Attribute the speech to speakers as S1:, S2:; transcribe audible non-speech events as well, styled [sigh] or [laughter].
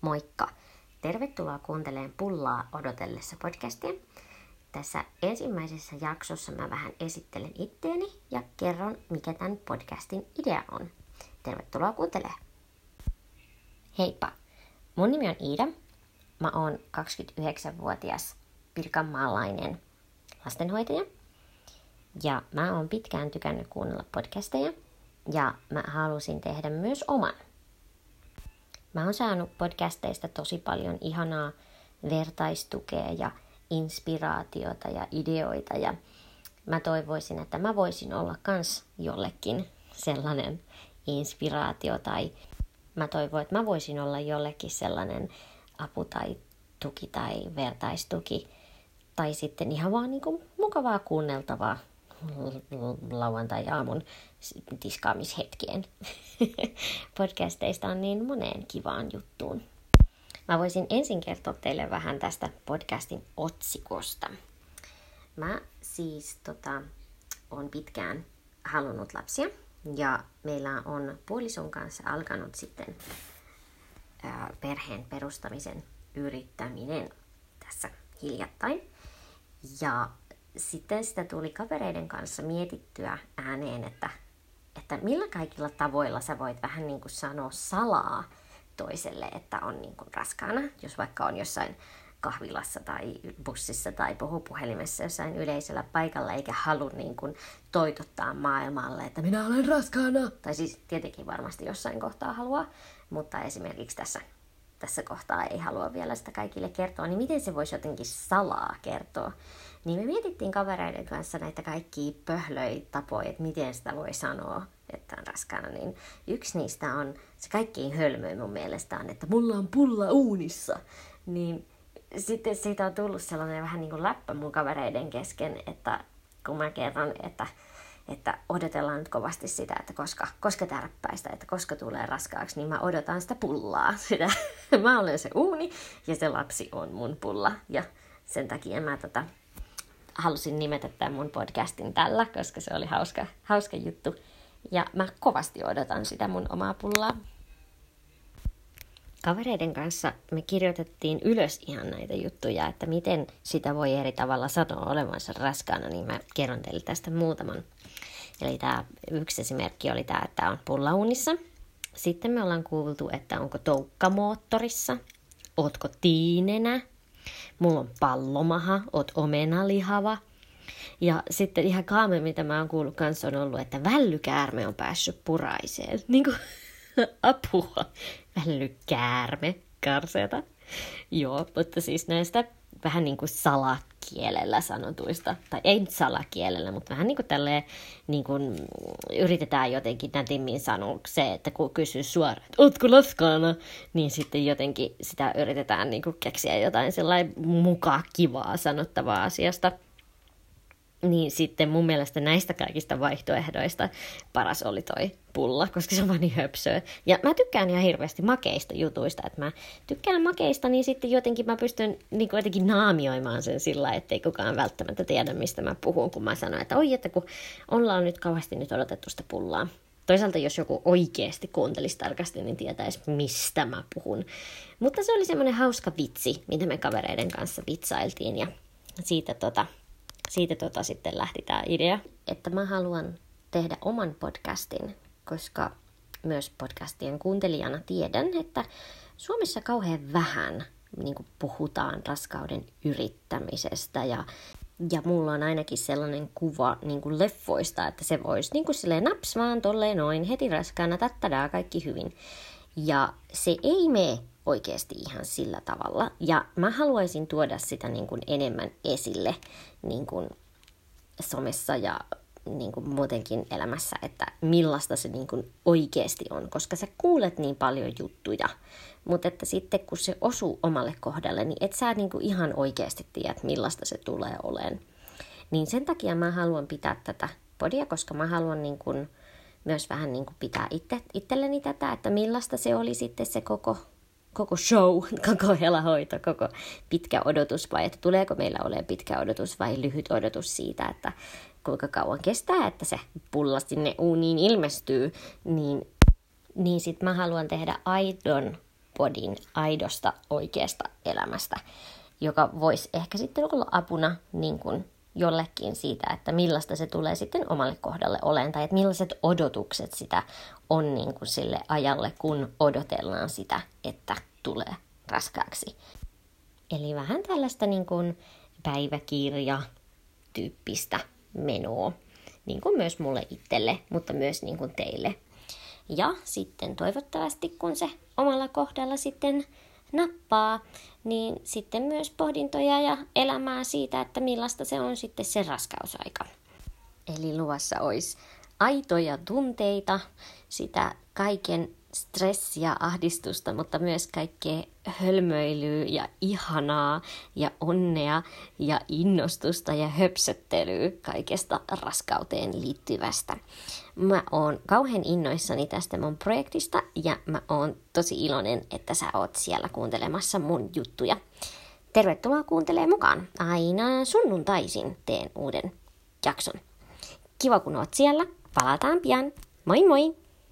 S1: Moikka! Tervetuloa kuuntelemaan Pullaa odotellessa podcastia. Tässä ensimmäisessä jaksossa mä vähän esittelen itteeni ja kerron, mikä tämän podcastin idea on. Tervetuloa kuuntelemaan! Heippa! Mun nimi on Iida. Mä oon 29-vuotias pirkanmaalainen lastenhoitaja. Ja mä oon pitkään tykännyt kuunnella podcasteja. Ja mä halusin tehdä myös oman. Mä oon saanut podcasteista tosi paljon ihanaa vertaistukea ja inspiraatiota ja ideoita ja mä toivoisin, että mä voisin olla kans jollekin sellainen inspiraatio tai mä toivon, että mä voisin olla jollekin sellainen apu tai tuki tai vertaistuki tai sitten ihan vaan niin kuin mukavaa kuunneltavaa lauantai-aamun tiskaamishetkien [laughs] podcasteista on niin moneen kivaan juttuun. Mä voisin ensin kertoa teille vähän tästä podcastin otsikosta. Mä siis tota, on pitkään halunnut lapsia ja meillä on puolison kanssa alkanut sitten ää, perheen perustamisen yrittäminen tässä hiljattain. Ja sitten sitä tuli kavereiden kanssa mietittyä ääneen, että, että millä kaikilla tavoilla sä voit vähän niin kuin sanoa salaa toiselle, että on niin kuin raskaana, jos vaikka on jossain kahvilassa tai bussissa tai puhupuhelimessa jossain yleisellä paikalla, eikä halua niin kuin toitottaa maailmalle, että minä olen raskaana. Tai siis tietenkin varmasti jossain kohtaa haluaa, mutta esimerkiksi tässä, tässä kohtaa ei halua vielä sitä kaikille kertoa, niin miten se voisi jotenkin salaa kertoa? Niin me mietittiin kavereiden kanssa näitä kaikkia pöhlöitä tapoja, että miten sitä voi sanoa, että on raskaana. Niin yksi niistä on, se kaikkein hölmöin mun mielestä on, että mulla on pulla uunissa. Niin sitten siitä on tullut sellainen vähän niin kuin läppä mun kavereiden kesken, että kun mä kerron, että, että odotellaan nyt kovasti sitä, että koska, koska tärppäistä, että koska tulee raskaaksi, niin mä odotan sitä pullaa. [laughs] Sitä. [laughs] mä olen se uuni ja se lapsi on mun pulla. Ja sen takia mä tota, halusin nimetä tämän mun podcastin tällä, koska se oli hauska, hauska juttu. Ja mä kovasti odotan sitä mun omaa pullaa. Kavereiden kanssa me kirjoitettiin ylös ihan näitä juttuja, että miten sitä voi eri tavalla sanoa olevansa raskaana, niin mä kerron teille tästä muutaman. Eli tämä yksi esimerkki oli tämä, että on pullaunissa. Sitten me ollaan kuultu, että onko toukka moottorissa, ootko tiinenä, mulla on pallomaha, oot omenalihava. Ja sitten ihan kaame, mitä mä oon kuullut kanssa on ollut, että vällykäärme on päässyt puraiseen. [laughs] Niin kuin, apua, vällykäärme, karseeta. Joo, mutta siis näistä vähän niin kuin salakielellä sanotuista, tai ei nyt salakielellä, mutta vähän niin kuin tälleen niin kuin yritetään jotenkin nätimmin sanoa se, että kun kysyy suoraan, että ootko laskaana, niin sitten jotenkin sitä yritetään niin kuin keksiä jotain sellainen mukaan kivaa sanottavaa asiasta – niin sitten mun mielestä näistä kaikista vaihtoehdoista paras oli toi pulla, koska se on vaan niin höpsöä. Ja mä tykkään ihan hirveästi makeista jutuista, että mä tykkään makeista, niin sitten jotenkin mä pystyn niin kuin jotenkin naamioimaan sen sillä, ettei kukaan välttämättä tiedä, mistä mä puhun, kun mä sanon, että oi, että kun ollaan nyt kauheasti nyt odotettu sitä pullaa. Toisaalta jos joku oikeasti kuuntelisi tarkasti, niin tietäisi, mistä mä puhun. Mutta se oli semmoinen hauska vitsi, mitä me kavereiden kanssa vitsailtiin ja siitä tota, siitä tota sitten lähti tämä idea, että mä haluan tehdä oman podcastin, koska myös podcastien kuuntelijana tiedän, että Suomessa kauhean vähän niin kuin puhutaan raskauden yrittämisestä ja, ja mulla on ainakin sellainen kuva niin kuin leffoista, että se voisi niin kuin silleen naps vaan tolleen noin heti raskaana, tattadaa kaikki hyvin. Ja se ei mene oikeasti ihan sillä tavalla. Ja mä haluaisin tuoda sitä niin kuin enemmän esille niin kuin somessa ja niin kuin muutenkin elämässä, että millaista se niin kuin oikeasti on, koska sä kuulet niin paljon juttuja, mutta että sitten kun se osuu omalle kohdalle, niin et sä niin kuin ihan oikeasti tiedä, millaista se tulee olemaan. Niin sen takia mä haluan pitää tätä podia, koska mä haluan niin kuin myös vähän niin kuin pitää itse, itselleni tätä, että millaista se oli sitten se koko koko show, [laughs] koko helahoito, koko pitkä odotus vai että tuleeko meillä olemaan pitkä odotus vai lyhyt odotus siitä, että kuinka kauan kestää, että se pulla sinne uuniin ilmestyy, niin, niin sitten mä haluan tehdä aidon podin aidosta oikeasta elämästä, joka voisi ehkä sitten olla apuna niin kuin jollekin siitä, että millaista se tulee sitten omalle kohdalle olen, tai että millaiset odotukset sitä on niin kuin sille ajalle, kun odotellaan sitä, että tulee raskaaksi. Eli vähän tällaista niin kuin päiväkirja-tyyppistä menoa, niin kuin myös mulle itselle, mutta myös niin kuin teille. Ja sitten toivottavasti, kun se omalla kohdalla sitten nappaa, niin sitten myös pohdintoja ja elämää siitä, että millaista se on sitten se raskausaika. Eli luvassa olisi aitoja tunteita, sitä kaiken stressiä, ahdistusta, mutta myös kaikkea hölmöilyä ja ihanaa ja onnea ja innostusta ja höpsöttelyä kaikesta raskauteen liittyvästä. Mä oon kauhean innoissani tästä mun projektista ja mä oon tosi iloinen, että sä oot siellä kuuntelemassa mun juttuja. Tervetuloa kuuntelemaan mukaan. Aina sunnuntaisin teen uuden jakson. Kiva kun oot siellä. Palataan pian. Moi moi!